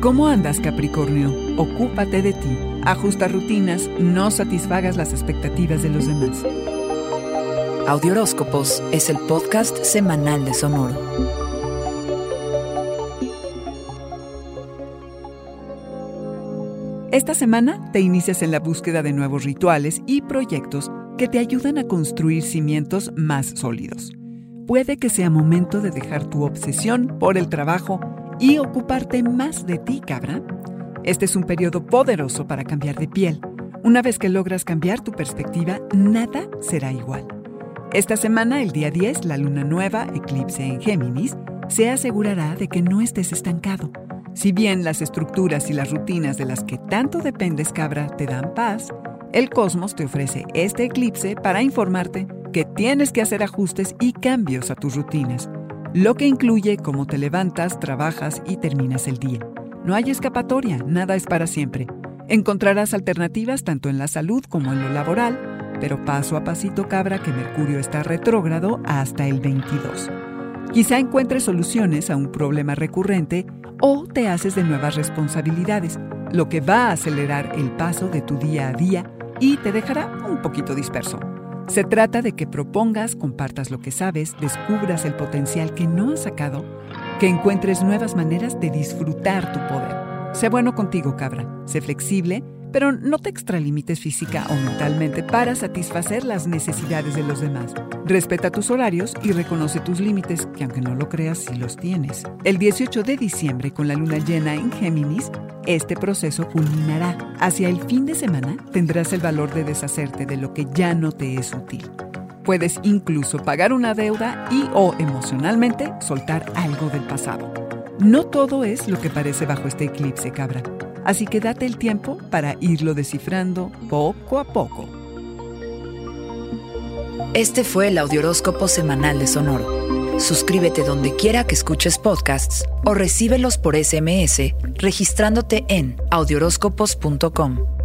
¿Cómo andas, Capricornio? Ocúpate de ti. Ajusta rutinas, no satisfagas las expectativas de los demás. Audioróscopos es el podcast semanal de Sonoro. Esta semana te inicias en la búsqueda de nuevos rituales y proyectos que te ayudan a construir cimientos más sólidos. Puede que sea momento de dejar tu obsesión por el trabajo y ocuparte más de ti, cabra. Este es un periodo poderoso para cambiar de piel. Una vez que logras cambiar tu perspectiva, nada será igual. Esta semana, el día 10, la luna nueva, eclipse en Géminis, se asegurará de que no estés estancado. Si bien las estructuras y las rutinas de las que tanto dependes, cabra, te dan paz, el cosmos te ofrece este eclipse para informarte que tienes que hacer ajustes y cambios a tus rutinas lo que incluye cómo te levantas, trabajas y terminas el día. No hay escapatoria, nada es para siempre. Encontrarás alternativas tanto en la salud como en lo laboral, pero paso a pasito cabra que Mercurio está retrógrado hasta el 22. Quizá encuentres soluciones a un problema recurrente o te haces de nuevas responsabilidades, lo que va a acelerar el paso de tu día a día y te dejará un poquito disperso. Se trata de que propongas, compartas lo que sabes, descubras el potencial que no has sacado, que encuentres nuevas maneras de disfrutar tu poder. Sé bueno contigo, cabra. Sé flexible pero no te extralimites física o mentalmente para satisfacer las necesidades de los demás. Respeta tus horarios y reconoce tus límites, que aunque no lo creas, sí los tienes. El 18 de diciembre, con la luna llena en Géminis, este proceso culminará. Hacia el fin de semana tendrás el valor de deshacerte de lo que ya no te es útil. Puedes incluso pagar una deuda y o emocionalmente soltar algo del pasado. No todo es lo que parece bajo este eclipse, cabra. Así que date el tiempo para irlo descifrando poco a poco. Este fue el Audioróscopo Semanal de Sonoro. Suscríbete donde quiera que escuches podcasts o recíbelos por SMS registrándote en audioróscopos.com.